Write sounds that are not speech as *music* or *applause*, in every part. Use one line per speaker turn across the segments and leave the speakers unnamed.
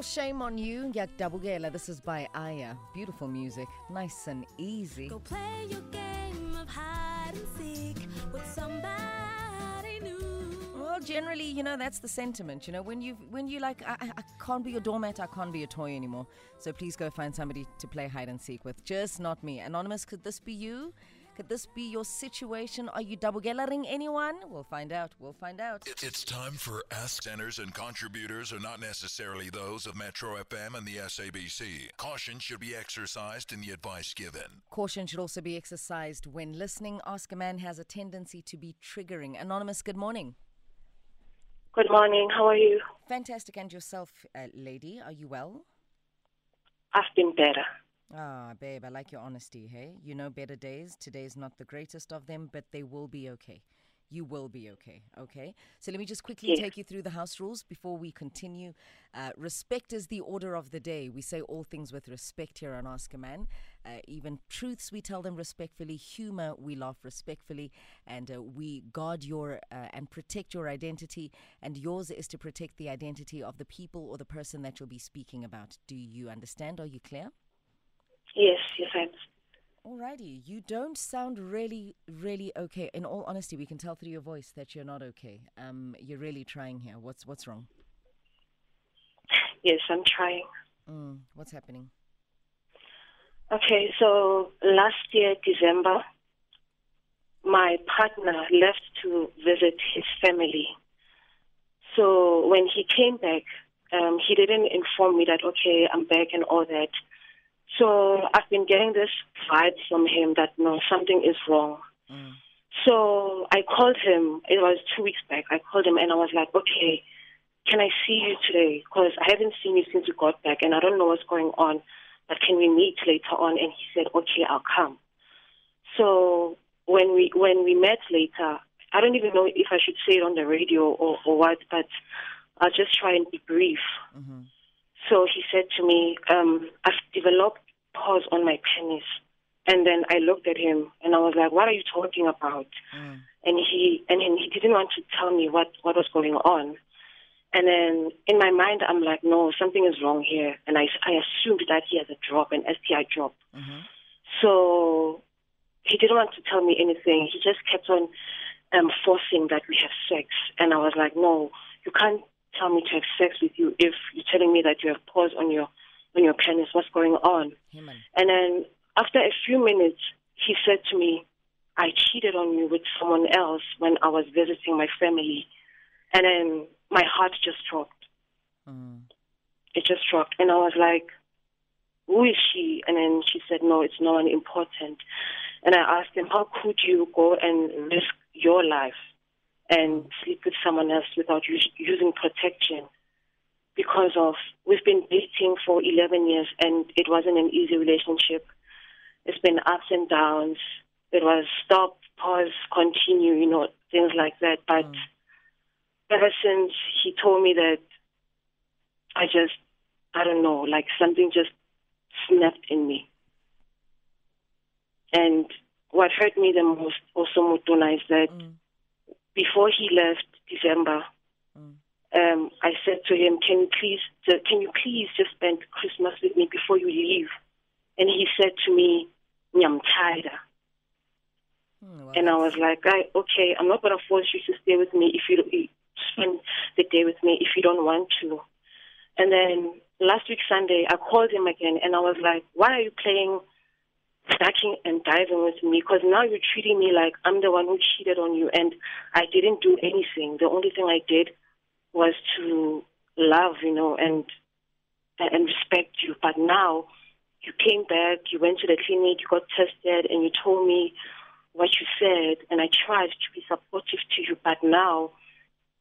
Shame on You. Yakdabugela. This is by Aya. Beautiful music. Nice and easy.
Go play your game of hide and seek with somebody new.
Well, generally, you know, that's the sentiment. You know, when you when you like, I, I- I can't be your doormat, I can't be your toy anymore. So please go find somebody to play hide and seek with. Just not me. Anonymous, could this be you? Could this be your situation? Are you double gellering anyone? We'll find out. We'll find out.
It's, it's time for Ask Centers and contributors are not necessarily those of Metro FM and the SABC. Caution should be exercised in the advice given.
Caution should also be exercised when listening. Ask a man has a tendency to be triggering. Anonymous, good morning.
Good morning. How are you?
Fantastic. And yourself, uh, lady, are you well?
I've been better.
Ah, babe, I like your honesty, hey? You know better days. Today's not the greatest of them, but they will be okay. You will be okay, okay? So let me just quickly
Yes.
take you through the house rules before we continue. Uh, respect is the order of the day. We say all things with respect here on Ask a Man. Uh, even truths, we tell them respectfully. Humor, we laugh respectfully. And uh, we guard your uh, and protect your identity. And yours is to protect the identity of the people or the person that you'll be speaking about. Do you understand? Are you clear?
Yes, yes, I understand.
Alrighty, you don't sound really, really okay. In all honesty, we can tell through your voice that you're not okay. Um, you're really trying here. What's what's wrong?
Yes, I'm trying.
Mm, what's happening?
Okay, so last year, December, my partner left to visit his family. So when he came back, um, he didn't inform me that, okay, I'm back and all that. So I've been getting this vibe from him that, no, something is wrong.
Mm.
So I called him. It was two weeks back. I called him and I was like, okay, can I see you today? Because I haven't seen you since you got back and I don't know what's going on. But can we meet later on? And he said, okay, I'll come. So when we when we met later, I don't even know if I should say it on the radio or, or what, but I'll just try and be brief.
Mm-hmm.
So he said to me, um, I've developed pause on my penis. And then I looked at him and I was like, what are you talking about?
Mm.
And he and then he didn't want to tell me what, what was going on. And then in my mind, I'm like, no, something is wrong here. And I, I assumed that he has a drop, an STI drop.
Mm-hmm.
So he didn't want to tell me anything. He just kept on um, forcing that we have sex. And I was like, no, you can't tell me to have sex with you if you're telling me that you have pause on your on your penis. What's going on?
Him and
then after a few minutes, he said to me, I cheated on you with someone else when I was visiting my family. And then my heart just dropped.
mm.
It just dropped. And I was like, who is she? And then she said, no, it's no one important. And I asked him, how could you go and risk your life and sleep with someone else without us- using protection? Because of, we've been dating for 11 years and it wasn't an easy relationship. It's been ups and downs. It was stop, pause, continue, you know, things like that. But
Mm.
ever since he told me that, I just, I don't know, like something just snapped in me. And what hurt me the most, also Mutuna, is that
Mm.
before he left December,
Mm.
Um, I said to him, "Can you please, can you please just spend Christmas with me before you leave?" And he said to me, "Nyamtada."
Mm, well,
And I was like, I, okay, I'm not going to force you to stay with me if you don't- spend the day with me if you don't want to. And then last week Sunday, I called him again and I was like, why are you playing ducking and diving with me? Because now you're treating me like I'm the one who cheated on you and I didn't do anything. The only thing I did was to love, you know, and and respect you. But now you came back, you went to the clinic, you got tested, and you told me what you said, and I tried to be supportive to you, but now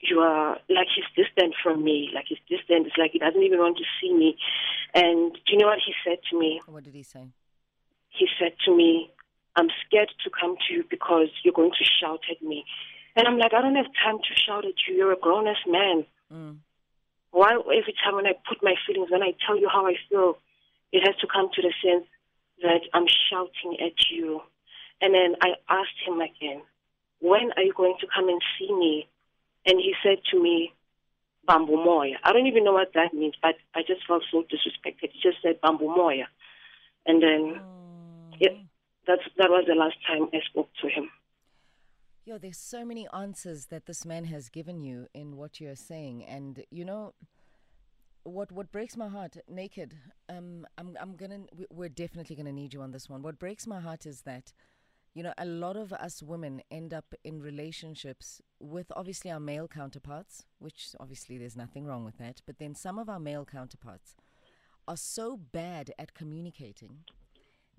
you are like he's distant from me, like he's distant. It's like he doesn't even want to see me. And do you know what he said to me?
What did he say?
He said to me, I'm scared to come to you because you're going to shout at me. And I'm like, I don't have time to shout at you. You're a grown ass man.
Mm.
Why every time when I put my feelings, when I tell you how I feel, it has to come to the sense that I'm shouting at you. And then I asked him again, when are you going to come and see me? And he said to me, bamboo moya. I don't even know what that means, but I just felt so disrespected. He just said bamboo moya. And then, yeah, that's, that was the last time I spoke to him.
Yo, there's so many answers that this man has given you in what you're saying, and you know, what what breaks my heart, naked. Um, I'm I'm gonna we- we're definitely gonna need you on this one. What breaks my heart is that, you know, a lot of us women end up in relationships with obviously our male counterparts, which obviously there's nothing wrong with that. But then some of our male counterparts are so bad at communicating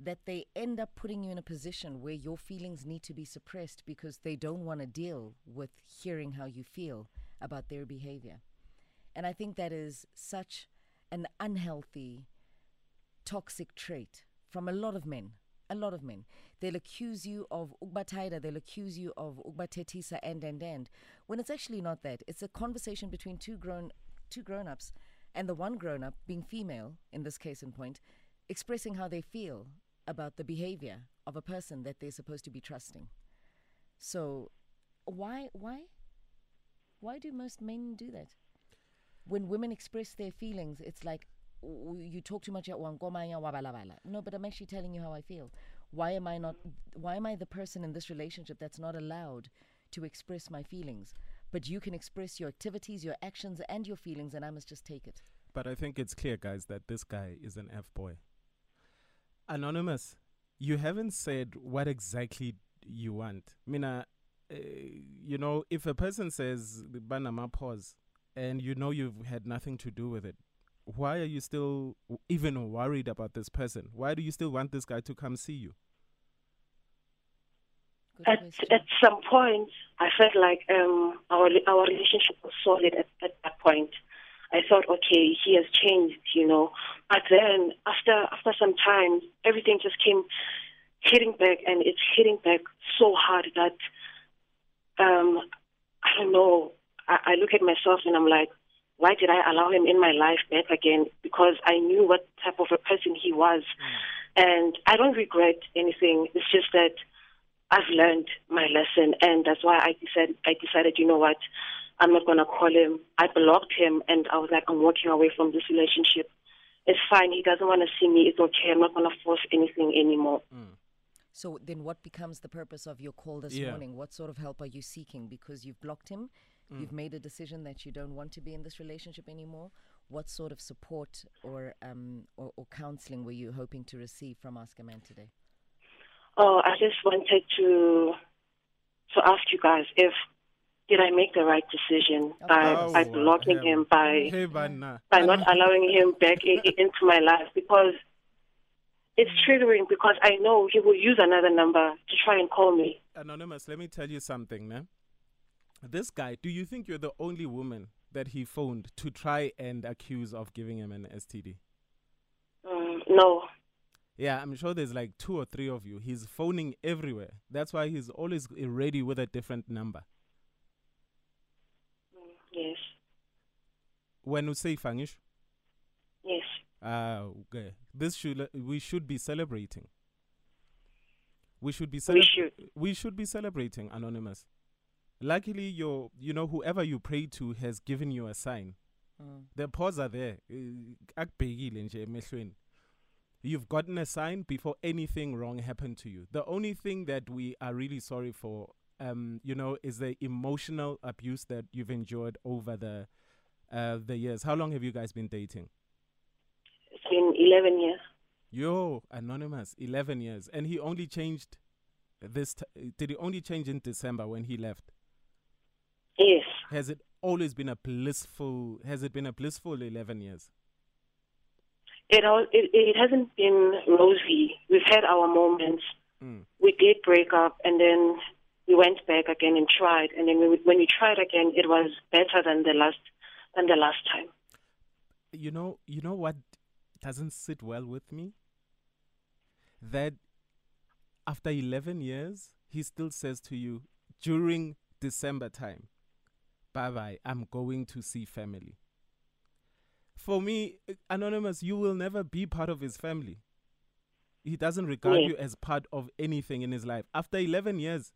that they end up putting you in a position where your feelings need to be suppressed because they don't want to deal with hearing how you feel about their behavior. And I think that is such an unhealthy, toxic trait from a lot of men. A lot of men. They'll accuse you of ugbataida, they'll accuse you of ugbatetisa and and and. When it's actually not that. It's a conversation between two grown two grown ups and the one grown up being female, in this case in point, expressing how they feel about the behavior of a person that they're supposed to be trusting. So why why why do most men do that? When women express their feelings, it's like "Oh, you talk too much at wabalabala. No, but I'm actually telling you how I feel. Why am I not why am I the person in this relationship that's not allowed to express my feelings? But you can express your activities, your actions and your feelings and I must just take it.
But I think it's clear, guys, that this guy is an F boy. Anonymous, you haven't said what exactly you want. Mina, uh, you know, if a person says banama pause and you know you've had nothing to do with it, why are you still even worried about this person? Why do you still want this guy to come see you?
At at some point, I felt like um, our our relationship was solid at, at that point. I thought, okay, he has changed, you know. But then after after some time, everything just came hitting back, and it's hitting back so hard that um, I don't know. I, I look at myself and I'm like, why did I allow him in my life back again? Because I knew what type of a person he was, and I don't regret anything. It's just that I've learned my lesson, and that's why I decided. I decided, you know what, I'm not gonna call him. I blocked him, and I was like, I'm walking away from this relationship. It's fine. He doesn't want to see me. It's okay. I'm not gonna force anything anymore.
So then, what becomes the purpose of your call this
Yeah.
morning? What sort of help are you seeking? Because you've blocked him, you've made a decision that you don't want to be in this relationship anymore. What sort of support or um or, or counseling were you hoping to receive from Ask a Man today?
Oh, I just wanted to to ask you guys if did I make the right decision by
Oh,
by blocking
hell.
him by
Hey,
by not allowing him back into my life because it's triggering because I know he will use another number to try and call me.
Anonymous, let me tell you something, man. This guy, do you think you're the only woman that he phoned to try and accuse of giving him an STD?
Mm, no,
Yeah, I'm sure there's like two or three of you. He's phoning everywhere. That's why he's always ready with a different number.
Yes,
When you say Fangish,
yes.
ah, okay. This should we should be celebrating. We should be
We should.
we should be celebrating anonymous. Luckily, your you know whoever you pray to has given you a sign.
Mm.
The paws are there. Eh, akubhekile nje emehlweni. You've gotten a sign before anything wrong happened to you. The only thing that we are really sorry for, um, you know, is the emotional abuse that you've endured over the uh, the years. How long have you guys been dating?
It's been 11 years.
Yo, anonymous, eleven years, and he only changed this. T- did he only change in December when he left?
Yes.
Has it always been a blissful? Has it been a blissful eleven years?
It, all, it it hasn't been rosy. We've had our moments.
Mm.
We did break up, and then we went back again and tried. And then we, when we tried again, it was better than the last than the last time.
you know you know what doesn't sit well with me that after 11 years he still says to you during december time bye bye i'm going to see family for me anonymous you will never be part of his family he doesn't regard
Yeah.
you as part of anything in his life after 11 years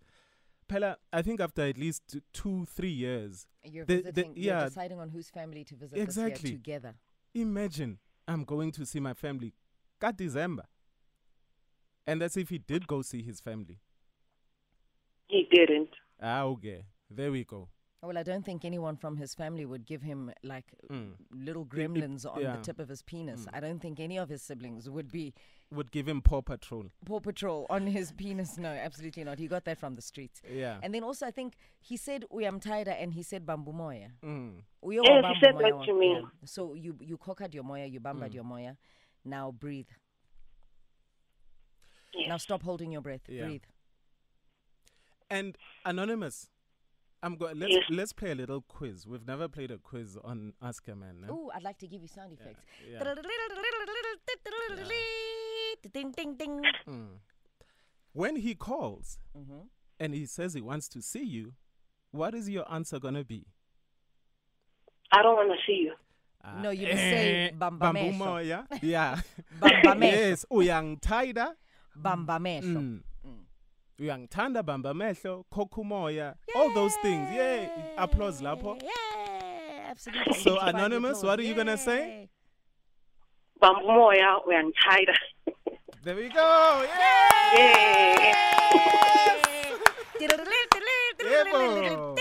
Pella, I think after at least two, three years,
You're
The- the- yeah.
You're deciding on whose family to visit
Exactly.
this year together.
imagine I'm going to see my family. Got December. And that's if he did go see his family.
He didn't.
Ah, okay. There we go.
Well, I don't think anyone from his family would give him like
Mm.
little
it-
gremlins on
yeah.
the tip of his penis.
Mm.
I don't think any of his siblings would be
Would give him Paw Patrol.
Paw Patrol on his *laughs* penis. No, absolutely not. He got that from the streets.
Yeah.
And then also, I think he said uyamthaida and he said bambu moya.
Mm.
Uyo
Yes, he said
moya
that to me.
yeah. So you you cocked your moya, you bambad
Mm.
your moya. Now breathe.
Yes.
Now stop holding your breath.
Yeah.
Breathe.
And anonymous, I'm going. Let's
Yes.
let's play a little quiz. We've never played a quiz on Ask a Man. no?
Oh, I'd like to give you sound effects.
Yeah.
Ding ding ding.
Mm. When he calls
Mhm.
and he says he wants to see you, what is your answer gonna be?
I don't want to see you.
Ah,
No, you say
eh,
bamba
bambu
mehlo.
moya. Yeah. *laughs*
Bamba mehlo. *laughs*
yes, uyangithanda.
Bamba mehlo.
Mm. Uyangithanda bamba mehlo, kokumoya. All those things. Yeah. Applause lapho.
Yeah, absolutely.
So,
You should find the
Anonymous, what are you gonna say?
Yay.
Bambu moya uyangithanda.
There we go. Yeah. Yebo.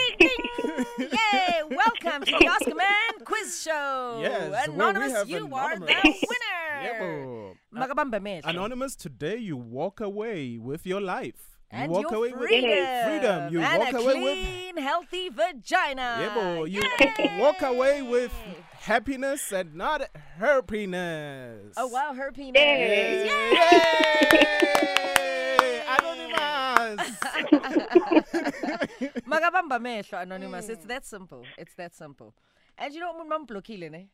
Yay! Welcome to the *laughs* Ask a Man Quiz Show.
Yes, where we
Anonymous, you are the winner.
Yebo.
Magabamba mehlo.
Anonymous, today you walk away with your life. You
And
walk
your
away
freedom.
with freedom. You
and
walk
a
away with
clean, healthy vagina.
Yeah, boy. You
Yay!
walk away with happiness and not happiness.
Oh wow, her penis.
Yay.
Yay! Anonymous.
Magabamba mehlo anonymous. It's that simple. It's that simple. And you know what umuntu mamblokile ne?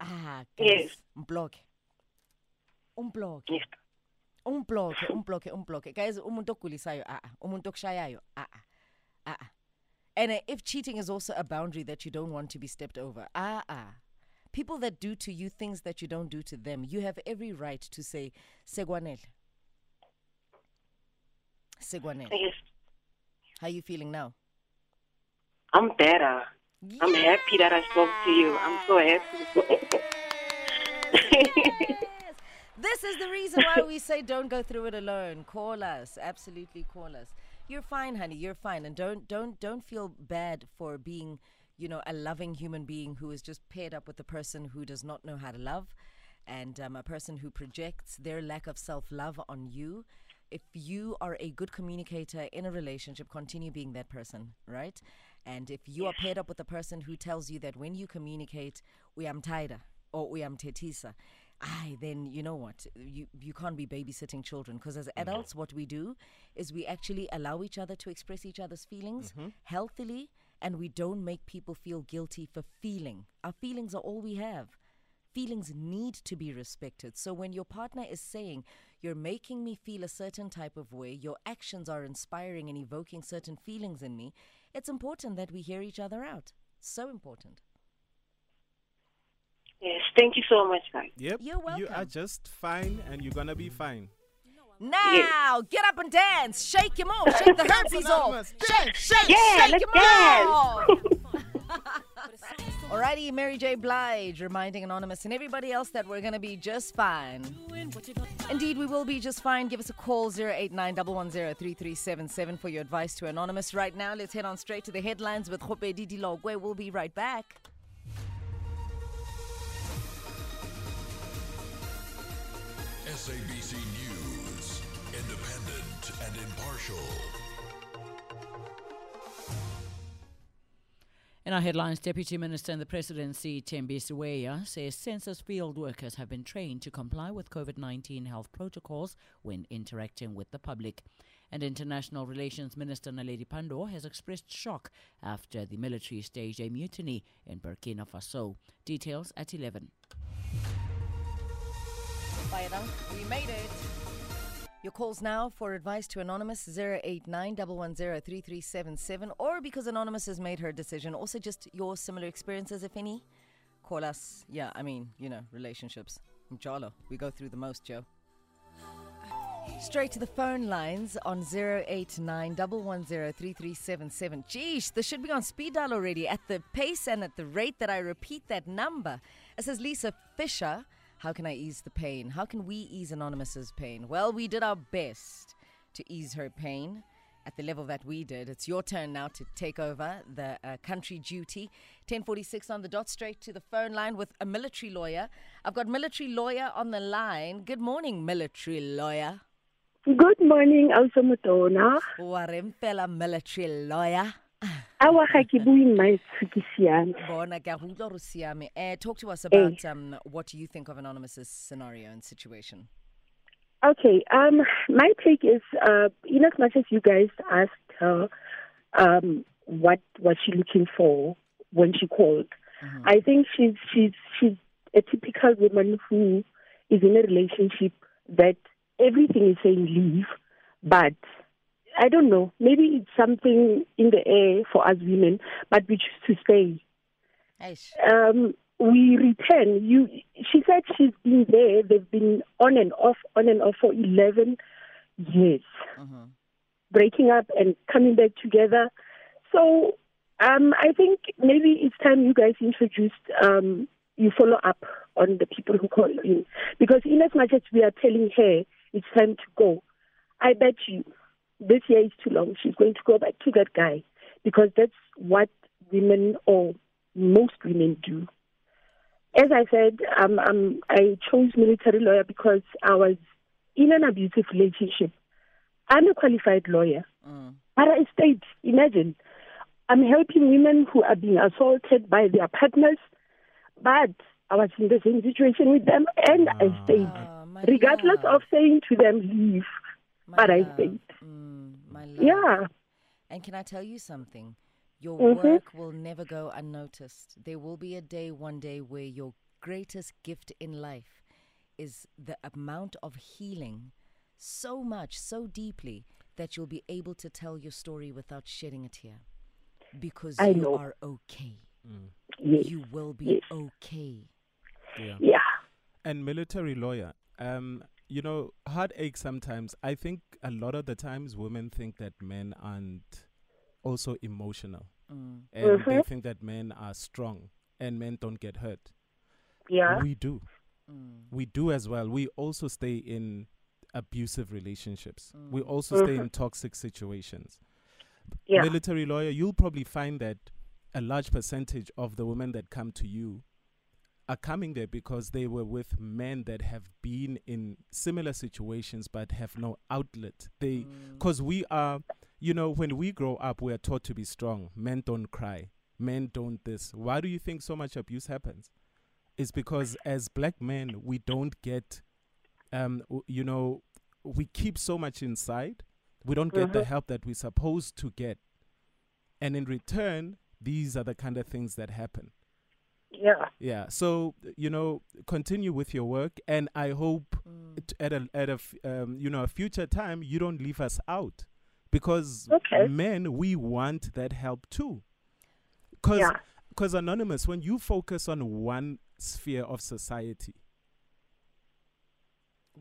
Ah, guys.
Yes.
Mblock. Umblock.
Yes.
Umblock, umblock, umblock. Guys, umuntu ogulisayo ah ah. Umuntu okushayayo ah ah. Ah ah. And uh, if cheating is also a boundary that you don't want to be stepped over. Ah ah. People that do to you things that you don't do to them, you have every right to say segwanele. Segwanele.
Yes.
How are you feeling now?
I'm better. I'm happy that I spoke to you. I'm so happy. *laughs*
Yes. This is the reason why we say don't go through it alone. Call us. Absolutely call us. You're fine, honey. You're fine. And don't don't don't feel bad for being, you know, a loving human being who is just paired up with a person who does not know how to love and um, a person who projects their lack of self-love on you. If you are a good communicator in a relationship, continue being that person, right? And if you are paired up with a person who tells you that when you communicate, we am tighter or we am tetisa, aye, then you know what? You you can't be babysitting children because as mm-hmm. adults, what we do is we actually allow each other to express each other's feelings mm-hmm. healthily, and we don't make people feel guilty for feeling. Our feelings are all we have. Feelings need to be respected. So when your partner is saying, You're making me feel a certain type of way, your actions are inspiring and evoking certain feelings in me, it's important that we hear each other out. So important.
Yes. Thank you so much, guys.
Yep.
You're
You are just fine and you're gonna be fine.
Now, get up and dance. Shake him off. Shake the *laughs* herpes off.
Anonymous.
Shake, shake,
Yeah,
shake
let's
him
dance.
off. *laughs* Alrighty, Mary J. Blige reminding Anonymous and everybody else that we're going to be just fine. Indeed, we will be just fine. Give us a call 089 110 for your advice to Anonymous. Right now, let's head on straight to the headlines with Hope Didi Logwe. We'll be right back.
SABC News, independent and impartial.
In our headlines, Deputy Minister in the Presidency, Thembi Siweya, says census field workers have been trained to comply with COVID 19 health protocols when interacting with the public. And International Relations Minister Naledi Pandor has expressed shock after the military staged a mutiny in Burkina Faso. Details at 11.
We made it. Your calls now for advice to Anonymous 089 110 or because Anonymous has made her decision, also just your similar experiences, if any. Call us. Yeah, I mean, you know, relationships. Jalo. We go through the most, Joe. Straight to the phone lines on 089 110 Geesh, this should be on speed dial already at the pace and at the rate that I repeat that number. It says Lisa Fischer, how can I ease the pain? How can we ease Anonymous's pain? Well, we did our best to ease her pain at the level that we did. It's your turn now to take over the uh, country duty. 1046 on the dot, straight to the phone line with a military lawyer. I've got military lawyer on the line. Good morning, military lawyer.
Good morning, Auso Motona.
Warempela military lawyer.
Awa ga ke bue ke siame.
Bona ke a go utlwa gore siame. Eh, talk to us about um, what you think of Anonymous's scenario and situation.
Okay, um, my take is, uh, in as much as you guys asked her, um, what was she looking for when she called, I think she's she's she's a typical woman who is in a relationship that everything is saying leave, but I don't know, maybe it's something in the air for us women, but we choose to stay. Um, we return. You, she said she's been there. They've been on and off, on and off for eleven years, breaking up and coming back together. So, um, I think maybe it's time you guys introduced. Um, you follow up on the people who call in because, in as much as we are telling her it's time to go, I bet you this year is too long. She's going to go back to that guy because that's what women or most women do. As I said, um, um, I chose military lawyer because I was in an abusive relationship. I'm a qualified lawyer. But I stayed. Imagine, I'm helping women who are being assaulted by their partners, but I was in the same situation with them, and I stayed,
Ah, my
regardless
love,
of saying to them leave.
my
but I
love.
stayed.
Mm, my love.
Yeah.
And can I tell you something? Your
Mhm.
work will never go unnoticed. There will be a day, one day, where your greatest gift in life is the amount of healing so much, so deeply, that you'll be able to tell your story without shedding a tear. Because
I
you
know.
are okay.
Yes.
You will be
Yes.
okay.
Yeah.
Yeah.
And military lawyer, um, you know, heartache sometimes. I think a lot of the times women think that men aren't also emotional.
Mm.
And they
Mhm.
think that men are strong and men don't get hurt.
Yeah.
We do.
Mm.
We do as well. We also stay in abusive relationships. We
Mm.
also stay in toxic situations.
Yeah.
Military lawyer, you'll probably find that a large percentage of the women that come to you are coming there because they were with men that have been in similar situations but have no outlet. They because we are you know when we grow up we are taught to be strong. Men don't cry. Men don't this. Why do you think so much abuse happens? It's because as black men we don't get um w- you know we keep so much inside. We don't get the help that we're supposed to get. And in return, these are the kind of things that happen.
Yeah.
Yeah. So you know, continue with your work, and I hope t- at a at a f- um, you know a future time you don't leave us out, because
Okay.
men we want that help too. Because
Yeah.
anonymous, when you focus on one sphere of society,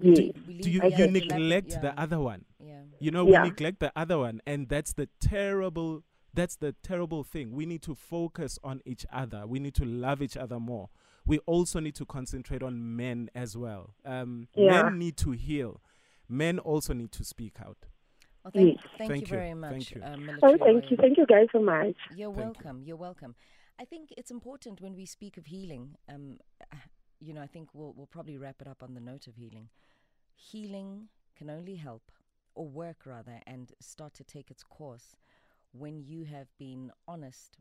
Yes.
We
do you you neglect
yeah,
the other one?
Yeah.
You know,
Yeah.
we neglect the other one, and that's the terrible. That's the terrible thing. We need to focus on each other. We need to love each other more. We also need to concentrate on men as well. Um,
Yeah.
Men need to heal. Men also need to speak out.
Well, thank,
Yes.
thank,
Thank
you
you.
very much,
Thank you.
Uh,
Oh, thank you. Thank you guys so much.
You're
Thank you.
welcome. You're welcome. I think it's important when we speak of healing. Um, you know, I think we'll we'll probably wrap it up on the note of healing. Healing can only help, or work rather, and start to take its course when you have been honest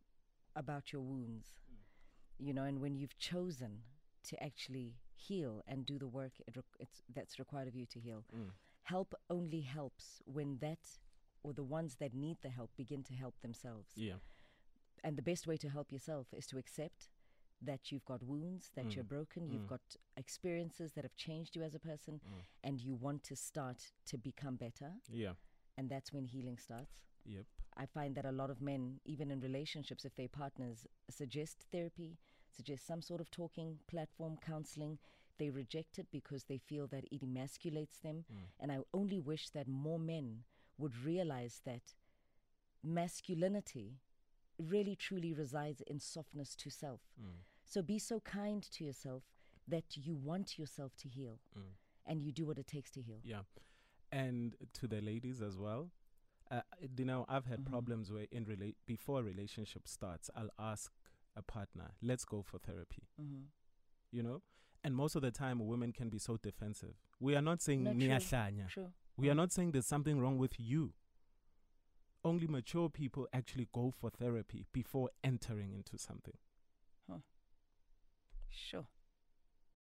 about your wounds. Mm. You know, and when you've chosen to actually heal and do the work it it's, that's required of you to heal. Mm. Help only helps when that or the ones that need the help begin to help themselves.
Yeah.
And the best way to help yourself is to accept that you've got wounds, that mm. you're broken, you've got experiences that have changed you as a person, and you want to start to become better.
Yeah.
And that's when healing starts.
Yep.
I find that a lot of men, even in relationships, if their partners suggest therapy, suggest some sort of talking platform, counseling, They reject it because they feel that it emasculates them. Hmm. And I only wish that more men would realize that masculinity really truly resides in softness to self. Hmm. So be so kind to yourself that you want yourself to heal hmm. and you do what it takes to heal.
Yeah. And to the ladies as well. Uh, you know, I've had problems where in rela- before a relationship starts, I'll ask a partner, let's go for therapy.
Mm-hmm.
You know? And most of the time, women can be so defensive. We are not saying
No, true. True.
We are not saying there's something wrong with you. Only mature people actually go for therapy before entering into something. Huh.
Sure.